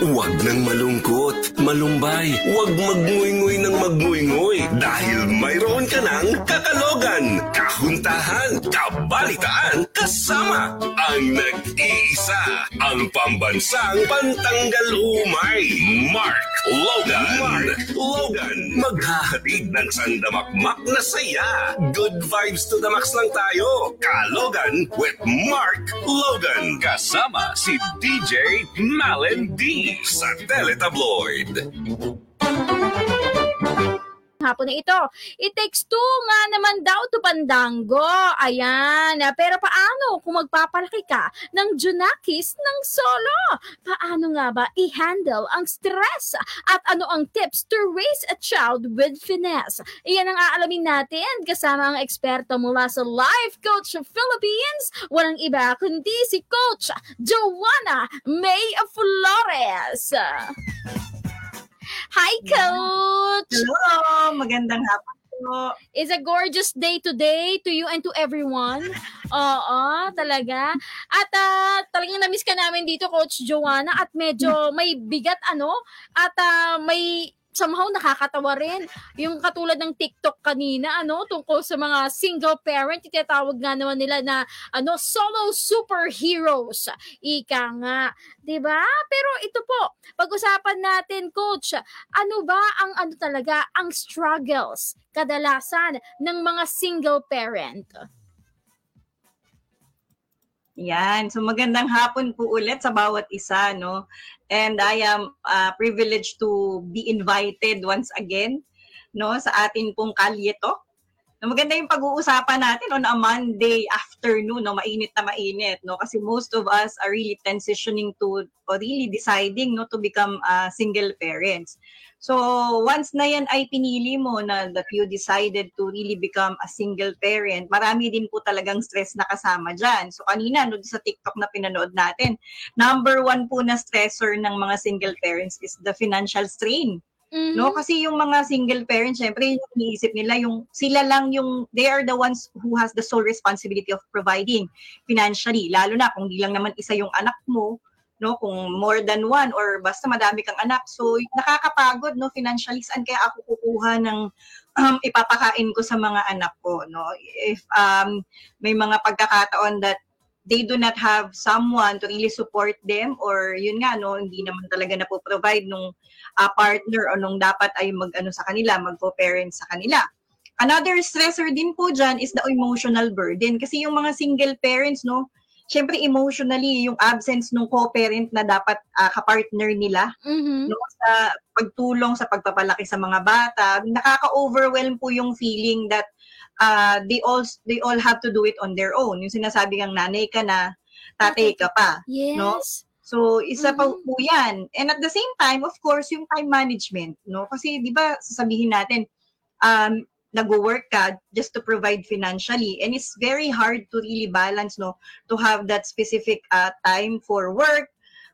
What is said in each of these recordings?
Huwag nang malungkot, malumbay, huwag magnguy-nguy ng magnguy-nguy dahil mayroon ka ng kakalogan, kahuntahan, kabalitaan, kasama ang nag-iisa, ang pambansang pantanggal umay, Mark Logan. Mark Logan, maghahatid ng sandamakmak na saya. Good vibes to the max lang tayo. Kalogan with Mark Logan. Kasama si DJ Malen D sa Teletabloid. Hapon na ito. It takes two nga naman daw to pandango. Ayan. Pero paano kung magpapalaki ka ng Junakis ng solo? Paano nga ba i-handle ang stress? At ano ang tips to raise a child with finesse? Iyan ang aalamin natin kasama ang eksperto mula sa Life Coach Philippines. Walang iba kundi si Coach Joanna May Flores. Hi, Coach! Hello! Magandang hapon po. It's a gorgeous day today to you and to everyone. Oo, talaga. At ah, talagang na-miss ka namin dito, Coach Joanna, at medyo may bigat ano, at ah, may somehow nakakatawa rin. Yung katulad ng TikTok kanina, ano, tungkol sa mga single parent, itatawag nga naman nila na, ano, solo superheroes. Ika nga. 'di ba? Pero ito po, pag-usapan natin, coach, ano ba ang ano talaga ang struggles kadalasan ng mga single parent? Yan. So magandang hapon po ulit sa bawat isa, no? And I am uh, privileged to be invited once again, no, sa atin pong kalye talk. No, maganda yung pag-uusapan natin on a Monday afternoon, no, mainit na mainit, no, kasi most of us are really transitioning to or really deciding no to become uh, single parents. So once na yan ay pinili mo na that you decided to really become a single parent, marami din po talagang stress na kasama dyan. So kanina, no, sa TikTok na pinanood natin, number one po na stressor ng mga single parents is the financial strain. Mhm. No, kasi yung mga single parents, syempre yung iniisip nila yung sila lang yung they are the ones who has the sole responsibility of providing financially. Lalo na kung di lang naman isa yung anak mo, no, kung more than one or basta madami kang anak. So nakakapagod no financially saan kaya ako kukuha ng um, ipapakain ko sa mga anak ko, no? If um may mga pagkakataon that they do not have someone to really support them or yun nga no hindi naman talaga na provide nung uh, partner o nung dapat ay mag-ano sa kanila, magpo-parent sa kanila. Another stressor din po dyan is the emotional burden. Kasi yung mga single parents, no, syempre emotionally, yung absence ng co-parent na dapat uh, kapartner nila, Mhm. no, sa pagtulong sa pagpapalaki sa mga bata, nakaka-overwhelm po yung feeling that uh, they all they all have to do it on their own. Yung sinasabi ng nanay ka na, tatay ka pa. Yes. No? So, isa pa Mhm. po yan. And at the same time, of course, yung time management, no? Kasi, di ba, sasabihin natin, um, nag-work ka just to provide financially. And it's very hard to really balance, no? To have that specific uh, time for work,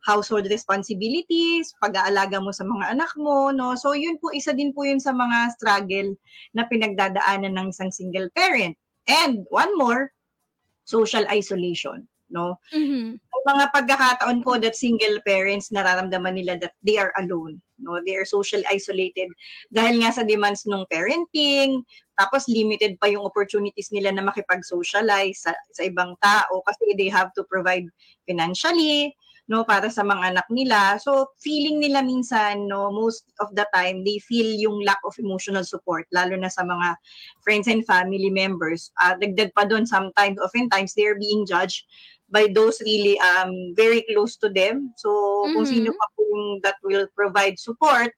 household responsibilities, pag-aalaga mo sa mga anak mo, no? So, yun po, isa din po yun sa mga struggle na pinagdadaanan ng isang single parent. And one more, social isolation, no? Mhm. may mga pagkakataon po that single parents nararamdaman nila that they are alone no they are social isolated dahil nga sa demands ng parenting tapos limited pa yung opportunities nila na makipag-socialize sa, sa ibang tao kasi they have to provide financially no para sa mga anak nila so feeling nila minsan no most of the time they feel yung lack of emotional support lalo na sa mga friends and family members uh, dagdag pa doon sometimes oftentimes they are being judged by those really um very close to them. So kung Mhm. sino pa po yung that will provide support,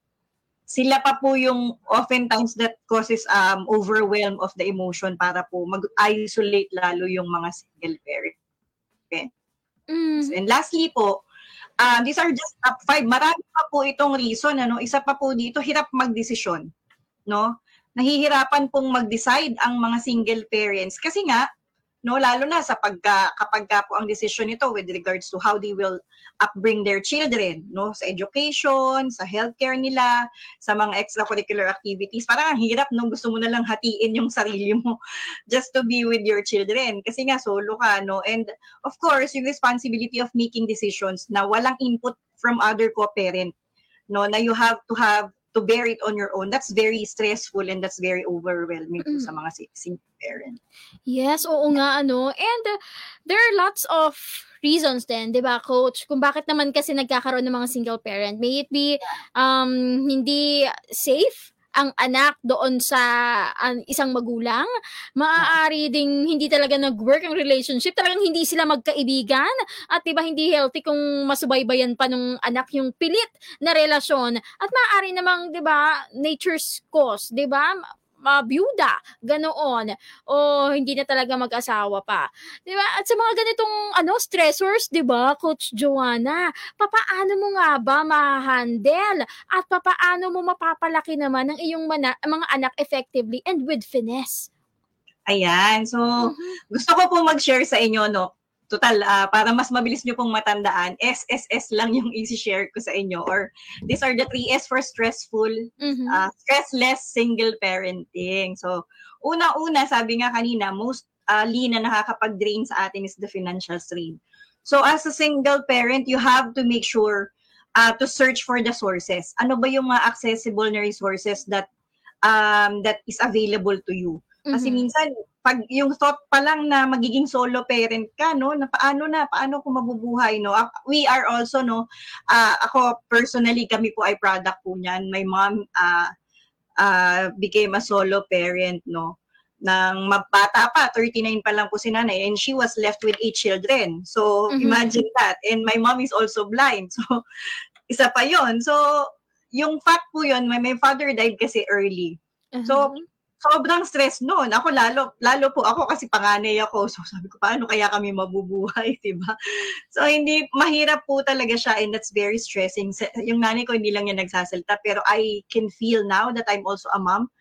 sila pa po yung oftentimes that causes um overwhelm of the emotion para po mag-isolate lalo yung mga single parent. Mhm. And lastly po, um, these are just top five. Marami pa po itong reason. Ano? Isa pa po dito, hirap magdesisyon. No? Nahihirapan pong mag-decide ang mga single parents. Kasi nga, no lalo na sa pagka kapag ka po ang decision nito with regards to how they will upbring their children no? Sa education sa healthcare nila sa mga extracurricular activities. Parang ang hirap no gusto mo na lang hatiin yung sarili mo just to be with your children. Kasi nga solo ka no? And of course yung responsibility of making decisions na walang input from other co-parent no? Na you have to have to bear it on your own that's very stressful and that's very overwhelming Mm. sa mga si- single parent Yes, oo nga ano. And uh, there are lots of reasons din, 'di ba, coach? Kung bakit naman kasi nagkakaroon ng mga single parent. May it be um hindi safe ang anak doon sa an- isang magulang. Maaari ding hindi talaga nag-work ang relationship. Talagang hindi sila magkaibigan. At 'di ba hindi healthy kung masubaybayan pa nung anak yung pilit na relasyon. At maaari namang 'di ba nature's cause, 'di ba? Mabiyuda, ganoon o hindi na talaga mag-asawa pa. 'Di ba? At sa mga ganitong ano stressors, 'di ba, Coach Joanna, papaano mo nga ba ma-handle at papaano mo mapapalaki naman ang iyong mana- mga anak effectively and with finesse? ayan so Mhm. gusto ko po mag-share sa inyo no total ah, para mas mabilis nyo pong matandaan SSS lang yung i-share ko sa inyo or these are the three S for stressful Mhm. uh, stressless single parenting. So, una-una, sabi nga kanina, most uh, na nakakapag-drain sa atin is the financial strain. So, as a single parent, you have to make sure uh, to search for the sources. Ano ba yung mga accessible na resources that um, that is available to you? Kasi Mhm. minsan, pag yung thought pa lang na magiging solo parent ka, no, na paano na, paano ko mabubuhay, no? We are also, no, ah, ako personally, kami po ay product po niyan. My mom ah ah, became a solo parent, no? Nang mabata pa, 39 pa lang po si nanay, and she was left with eight children. So, Mhm. imagine that. And my mom is also blind. So, isa pa yon So, yung fact po yun, my, my father died kasi early So, Mhm. Sobrang stress noon. Ako lalo, lalo po ako kasi panganay ako. So sabi ko, paano kaya kami mabubuhay, di ba? So hindi, mahirap po talaga siya and that's very stressing. Yung nanay ko hindi lang niya nagsasalita pero I can feel now that I'm also a mom.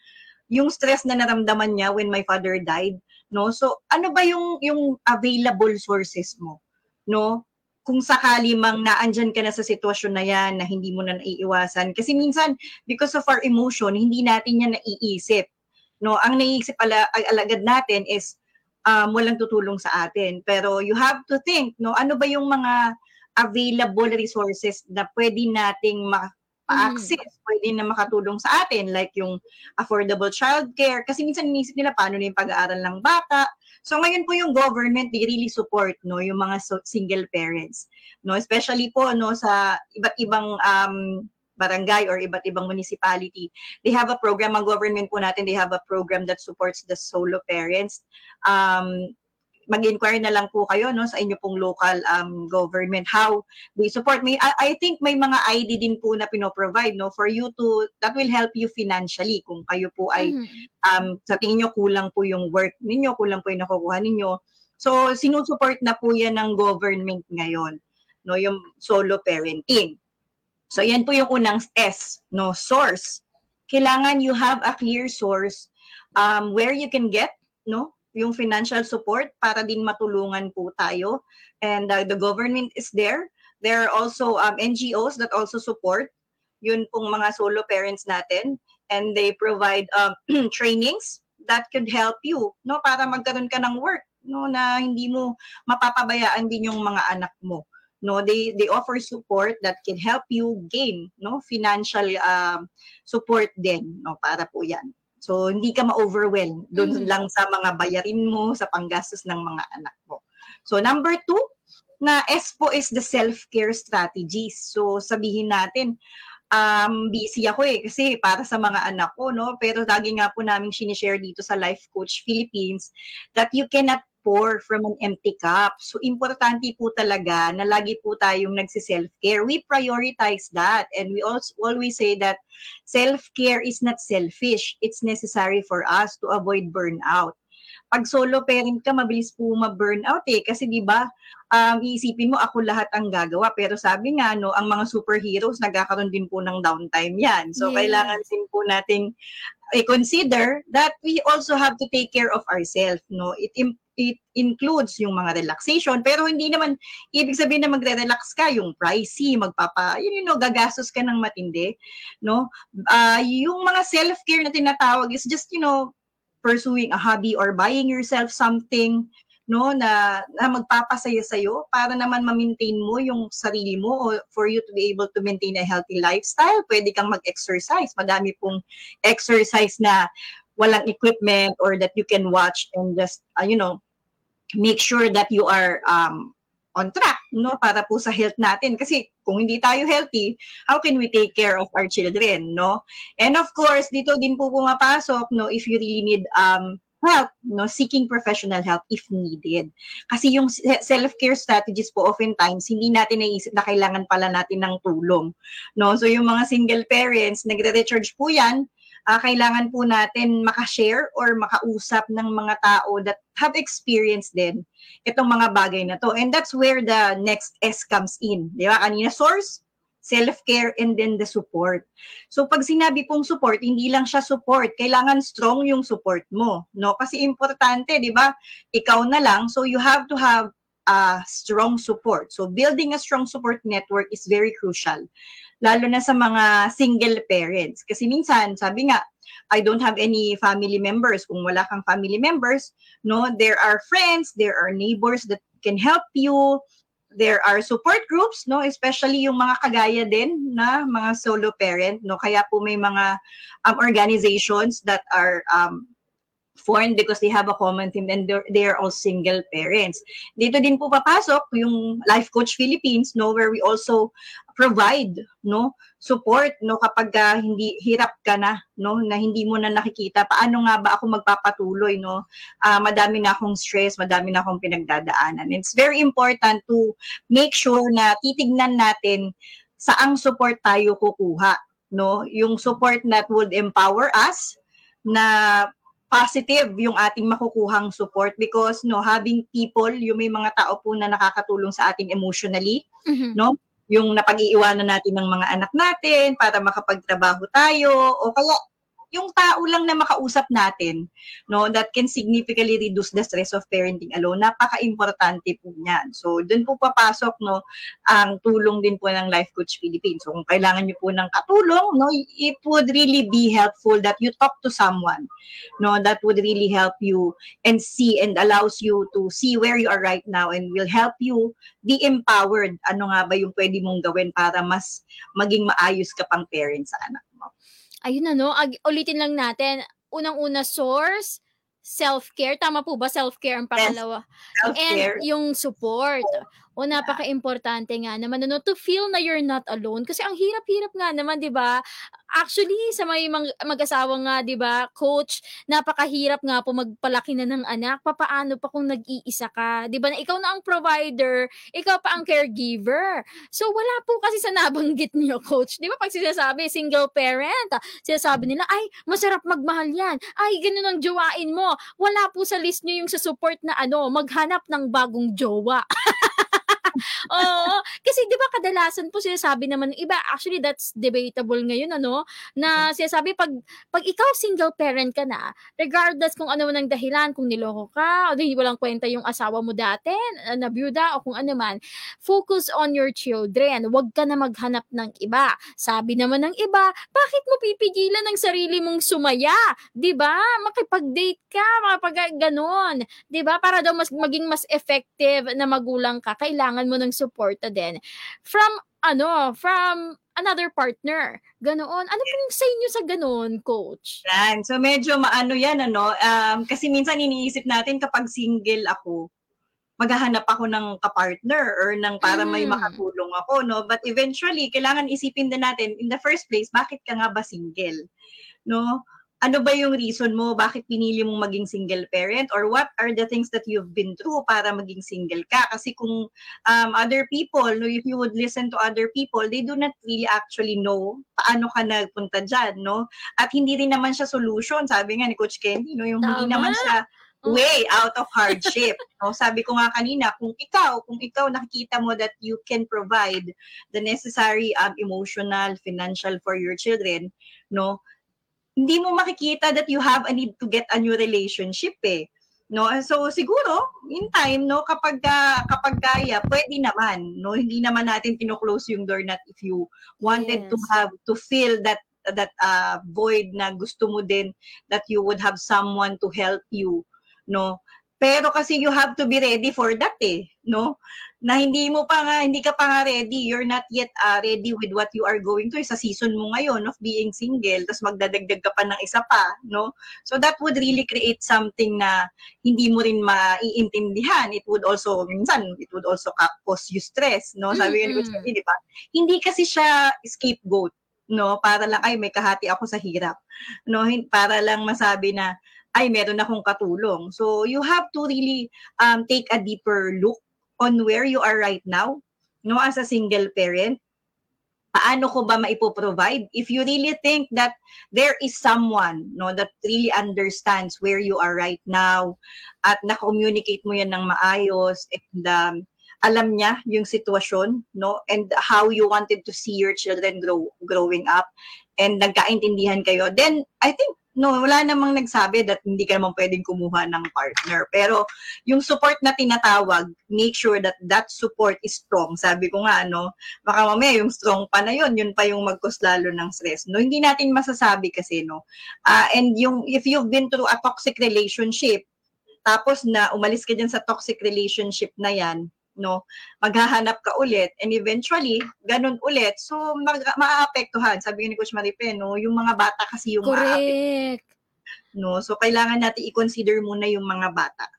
Yung stress na naramdaman niya when my father died, no? So ano ba yung yung available sources mo, no? Kung sakali mang naandyan ka na sa sitwasyon na yan na hindi mo na naiiwasan. Kasi minsan, because of our emotion, hindi natin yan naiisip no ang naiisip ala alagad natin is um, walang tutulong sa atin. Pero you have to think no ano ba yung mga available resources na pwede nating ma- access pwede na makatulong sa atin? Like yung affordable childcare. Kasi minsan inisip nila paano na yung pag-aaral ng bata? So ngayon po yung government they really support no yung mga so- single parents. No especially po no sa iba't ibang um, barangay or iba't ibang municipality they have a program, ang government po natin, they have a program that supports the solo parents. Um, mag-inquire na lang po kayo no sa inyo pong local um, government how they support me I, I think may mga ID din po na pino-provide no for you to that will help you financially kung kayo po ay Mhm. um, sa tingin nyo kulang po yung work ninyo, kulang po yung nakukuha ninyo. So, sinusupport na po yan ng government ngayon, no, yung solo parenting. So, yan po yung unang S, no, source. Kailangan you have a clear source um, where you can get, no, yung financial support para din matulungan po tayo. And uh, the government is there. There are also um, NGOs that also support yun pong mga solo parents natin and they provide um, trainings that could help you no para magkaroon ka ng work no na hindi mo mapapabayaan din yung mga anak mo no they they offer support that can help you gain no financial um, support din no para po yan so hindi ka ma-overwhelm doon Mhm. lang sa mga bayarin mo sa panggastos ng mga anak mo so number two na S po is the self-care strategies so sabihin natin um, busy ako eh, kasi para sa mga anak ko, no? Pero lagi nga po namin sinishare dito sa Life Coach Philippines that you cannot pour from an empty cup. So, importante po talaga na lagi po tayong nagsi-self-care. We prioritize that and we also always say that self-care is not selfish. It's necessary for us to avoid burnout. Pag solo parent ka, mabilis po ma-burnout eh. Kasi di ba, um, iisipin mo ako lahat ang gagawa. Pero sabi nga, no, ang mga superheroes, nagkakaroon din po ng downtime yan. So, Yes. kailangan din po nating i-consider that we also have to take care of ourselves. No? It, it includes yung mga relaxation, pero hindi naman ibig sabihin na magre-relax ka, yung pricey, magpapa, you know, gagastos ka ng matindi. No? Ah, yung mga self-care na tinatawag is just, you know, pursuing a hobby or buying yourself something no na, na magpapasaya sa iyo para naman ma-maintain mo yung sarili mo o for you to be able to maintain a healthy lifestyle. Pwede kang mag-exercise. Madami pong exercise na walang equipment or that you can watch and just uh, you know make sure that you are um on track no para po sa health natin. Kasi kung hindi tayo healthy how can we take care of our children no? And of course dito din po pumapasok no if you really need um help, no, seeking professional help if needed. Kasi yung self-care strategies po oftentimes hindi natin naisip na kailangan pala natin ng tulong, no? So yung mga single parents, nagre-recharge po 'yan, uh, kailangan po natin makashare or makausap ng mga tao that have experienced din itong mga bagay na to. And that's where the next S comes in. Di ba? Kanina source, self-care, and then the support. So pag sinabi pong support, hindi lang siya support. Kailangan strong yung support mo. No? Kasi importante, di ba? Ikaw na lang. So you have to have a strong support. So building a strong support network is very crucial. Lalo na sa mga single parents. Kasi minsan, sabi nga, I don't have any family members. Kung wala kang family members, no, there are friends, there are neighbors that can help you, there are support groups, no, especially yung mga kagaya din na mga solo parent, no, kaya po may mga um, organizations that are um, formed because they have a common theme and they are all single parents. Dito din po papasok yung Life Coach Philippines, no, where we also provide, no, support, no, kapag uh, hindi hirap ka na, no, na hindi mo na nakikita, paano nga ba ako magpapatuloy, no, uh, madami na akong stress, madami na akong pinagdadaanan. It's very important to make sure na titignan natin saang support tayo kukuha, no, yung support that would empower us na positive yung ating makukuhang support because no having people yung may mga tao po na nakakatulong sa atin emotionally mm-hmm. no yung napag-iiwanan natin ng mga anak natin para makapagtrabaho tayo o kaya yung tao lang na makausap natin, no, that can significantly reduce the stress of parenting alone. Napaka-importante po niyan. So, doon po papasok, no, ang tulong din po ng Life Coach Philippines. So, kung kailangan niyo po ng katulong, no, it would really be helpful that you talk to someone, no, that would really help you and see and allows you to see where you are right now and will help you be empowered. Ano nga ba yung pwede mong gawin para mas maging maayos ka pang parent sa anak ayun ano, ag- ulitin lang natin. Unang-una source, self-care. Tama po ba self-care ang pangalawa? Yes. And yung support. O napaka-importante nga naman ano, to feel na you're not alone. Kasi ang hirap-hirap nga naman, di ba? Actually, sa may mag-asawa nga, di ba, coach, napakahirap nga po magpalaki na ng anak. Papaano pa kung nag-iisa ka? Di ba na ikaw na ang provider, ikaw pa ang caregiver. So, wala po kasi sa nabanggit niyo, coach. Di ba pag sinasabi, single parent, sinasabi nila, ay, masarap magmahal yan. Ay, ganun ang jowain mo. Wala po sa list niyo yung sa support na ano, maghanap ng bagong jowa. Oo. Kasi 'di ba kadalasan po sinasabi naman ng iba, actually that's debatable ngayon ano, na sinasabi pag pag ikaw single parent ka na, regardless kung ano man ang dahilan, kung niloko ka o di walang kwenta yung asawa mo dati, na byuda o kung ano man, focus on your children. Huwag ka na maghanap ng iba. Sabi naman ng iba, bakit mo pipigilan ng sarili mong sumaya? 'Di ba? Makipag-date ka, makapag ganon. 'Di ba? Para daw mas maging mas effective na magulang ka, kailangan mo ng suporta din from ano, from another partner. Ganoon. Ano pong sa inyo sa ganoon, coach? Yan. So medyo maano yan, ano, um, kasi minsan iniisip natin kapag single ako, maghahanap ako ng kapartner or ng para may mm. makatulong ako, no? But eventually, kailangan isipin din natin, in the first place, bakit ka nga ba single? No? Ano ba yung reason mo bakit pinili mong maging single parent or what are the things that you've been through para maging single ka kasi kung um, other people no if you would listen to other people they do not really actually know paano ka nagpunta diyan no at hindi rin naman siya solution sabi nga ni coach Kenny no yung Tama. hindi naman siya way out of hardship. no? Sabi ko nga kanina, kung ikaw, kung ikaw nakikita mo that you can provide the necessary um, emotional, financial for your children, no, hindi mo makikita that you have a need to get a new relationship eh. No? So siguro in time no kapag uh, kapag kaya pwede naman no hindi naman natin kino-close yung door not if you wanted yes. to have to feel that that uh, void na gusto mo din that you would have someone to help you no Pero kasi you have to be ready for that eh, no? Na hindi mo pa nga, hindi ka pa nga ready, you're not yet uh, ready with what you are going through sa season mo ngayon of being single, tapos magdadagdag ka pa ng isa pa, no? So that would really create something na hindi mo rin maiintindihan. It would also, minsan, it would also cause you stress, no? Sabi mm-hmm. ko, di ba? Hindi kasi siya scapegoat, no? Para lang, ay, may kahati ako sa hirap. No? Para lang masabi na, ay meron akong katulong. So you have to really um, take a deeper look on where you are right now, no, as a single parent. Paano ko ba maipo-provide? If you really think that there is someone, no, that really understands where you are right now at na-communicate mo yan ng maayos and um, alam niya yung sitwasyon, no, and how you wanted to see your children grow growing up and nagkaintindihan kayo, then I think no, wala namang nagsabi that hindi ka naman pwedeng kumuha ng partner. Pero yung support na tinatawag, make sure that that support is strong. Sabi ko nga, no, baka mamaya yung strong pa na yun, yun pa yung magkos lalo ng stress. No, hindi natin masasabi kasi, no. Uh, and yung, if you've been through a toxic relationship, tapos na umalis ka dyan sa toxic relationship na yan, no? Maghahanap ka ulit and eventually ganun ulit. So mag- maaapektuhan. Sabi ni Coach Maripe, no, yung mga bata kasi yung Correct. No, so kailangan natin i-consider muna yung mga bata.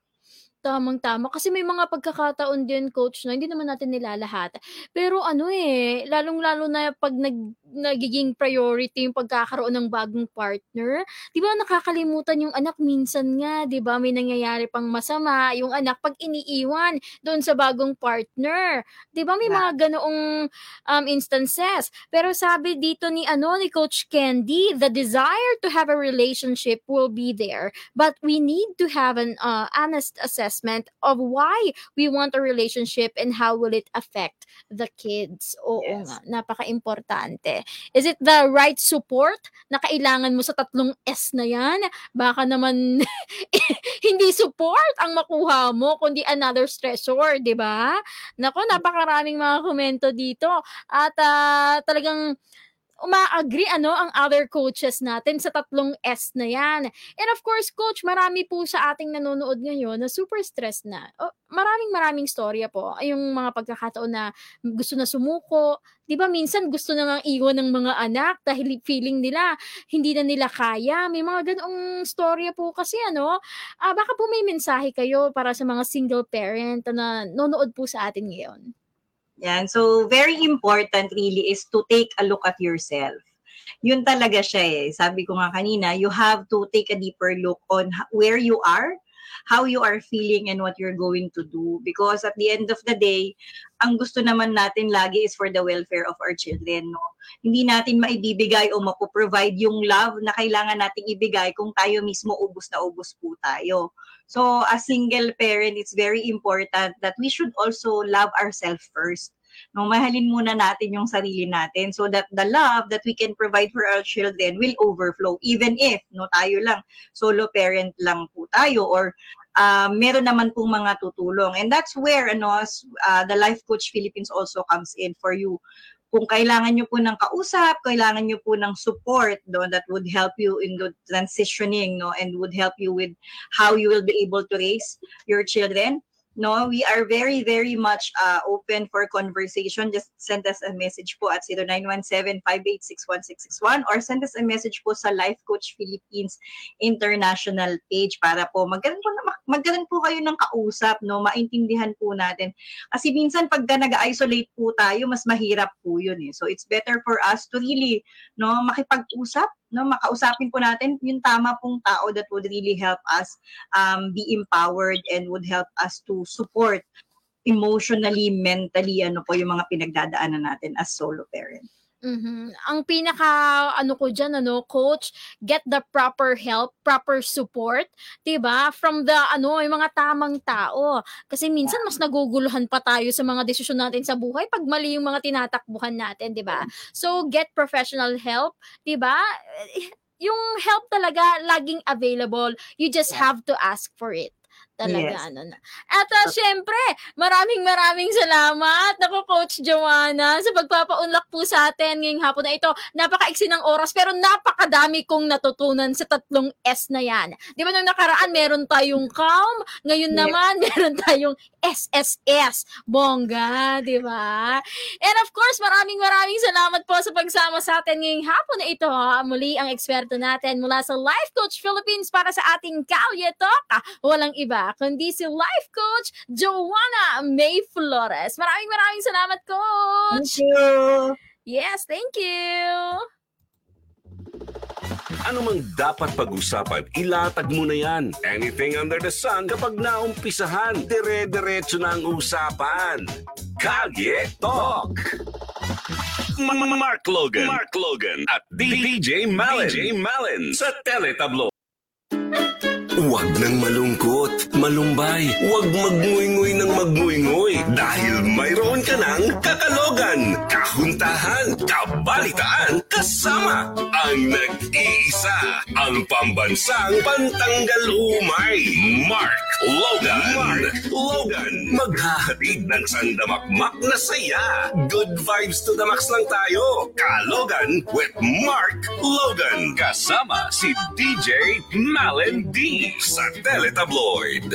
Tamang-tama. Kasi may mga pagkakataon din coach na hindi naman natin nilalahat. Pero ano eh, lalong-lalo na 'pag nag nagiging priority yung pagkakaroon ng bagong partner, 'di ba nakakalimutan yung anak minsan nga, 'di ba may nangyayari pang masama yung anak 'pag iniiwan doon sa bagong partner. 'Di ba may mga ganoong um, instances. Pero sabi dito ni ano ni Coach Candy, the desire to have a relationship will be there, but we need to have an uh, honest assessment assessment of why we want a relationship and how will it affect the kids. Oo yes. nga, napaka-importante. Is it the right support na kailangan mo sa tatlong S na yan? Baka naman hindi support ang makuha mo, kundi another stressor, di ba? Nako, napakaraming mga komento dito. At uh, talagang uma-agree ano ang other coaches natin sa tatlong S na yan. And of course, coach, marami po sa ating nanonood ngayon na super stressed na. Oh, maraming maraming storya po. Yung mga pagkakataon na gusto na sumuko. 'Di ba minsan gusto na nang iwan ng mga anak dahil feeling nila hindi na nila kaya. May mga ganoong storya po kasi ano. Ah, baka po may mensahe kayo para sa mga single parent na nanonood po sa atin ngayon. Yan. So, very important really is to take a look at yourself. Yun talaga siya eh. Sabi ko nga kanina, you have to take a deeper look on where you are, how you are feeling and what you're going to do. Because at the end of the day, ang gusto naman natin lagi is for the welfare of our children. No? Hindi natin maibibigay o mapoprovide yung love na kailangan nating ibigay kung tayo mismo ubus na ubus po tayo. So, as single parent, it's very important that we should also love ourselves first no mahalin muna natin yung sarili natin so that the love that we can provide for our children will overflow even if no tayo lang solo parent lang po tayo or uh, meron naman pong mga tutulong. And that's where ano, uh, the Life Coach Philippines also comes in for you. Kung kailangan nyo po ng kausap, kailangan nyo po ng support no, that would help you in the transitioning no, and would help you with how you will be able to raise your children no we are very very much uh, open for conversation. Just send us a message po at 0917-586-1661 or send us a message po sa Life Coach Philippines International page para po magkaroon po, magkaroon po kayo ng kausap no? Maintindihan po natin. Kasi minsan pagka nag-isolate po tayo mas mahirap po yun eh. So it's better for us to really no makipag-usap no makausapin po natin yung tama pong tao that would really help us um, be empowered and would help us to support emotionally, mentally, ano po yung mga pinagdadaanan natin as solo parent. Mhm. Ang pinaka ano ko diyan ano, coach, get the proper help, proper support, 'di ba? From the ano, yung mga tamang tao. Kasi minsan mas naguguluhan pa tayo sa mga desisyon natin sa buhay pag mali yung mga tinatakbuhan natin, 'di ba? So get professional help, 'di ba? Yung help talaga laging available. You just have to ask for it. Talaga, Yes. ano na. At ah, syempre, maraming maraming salamat, naku, Coach Joanna, sa pagpapaunlak po sa atin ngayong hapon na ito. Napakaiksi ng oras, pero napakadami kong natutunan sa tatlong S na yan. Di ba nung nakaraan, meron tayong calm, ngayon Yes. naman, meron tayong SSS. Bongga, di ba? And of course, maraming maraming salamat po sa pagsama sa atin ngayong hapon na ito. ha. Muli ang eksperto natin mula sa Life Coach Philippines para sa ating Kalye Talk. Ah, Walang iba kundi si Life Coach Joanna May Flores. Maraming maraming salamat, Thank Coach. you. Yes, thank you. Ano mang dapat pag-usapan, ilatag mo na yan. Anything under the sun, kapag naumpisahan, dire-diretso na ang usapan. Kalye Talk! Ma- Ma- Mark Logan, Mark Logan at DJ Malin, DJ Malin sa Teletablo. Huwag nang malungkot, malumbay, huwag magnguynggoy ng magnguynggoy dahil mayroon ka ng kakalogan, kahuntahan, kabalitaan, kasama ang nag-iisa, ang pambansang pantanggal umay, Mark Logan. Mark Logan. Maghahatid ng sandamakmak na saya. Good vibes to the max lang tayo. Kalogan with Mark Logan. Kasama si DJ Malin D sa Teletabloid.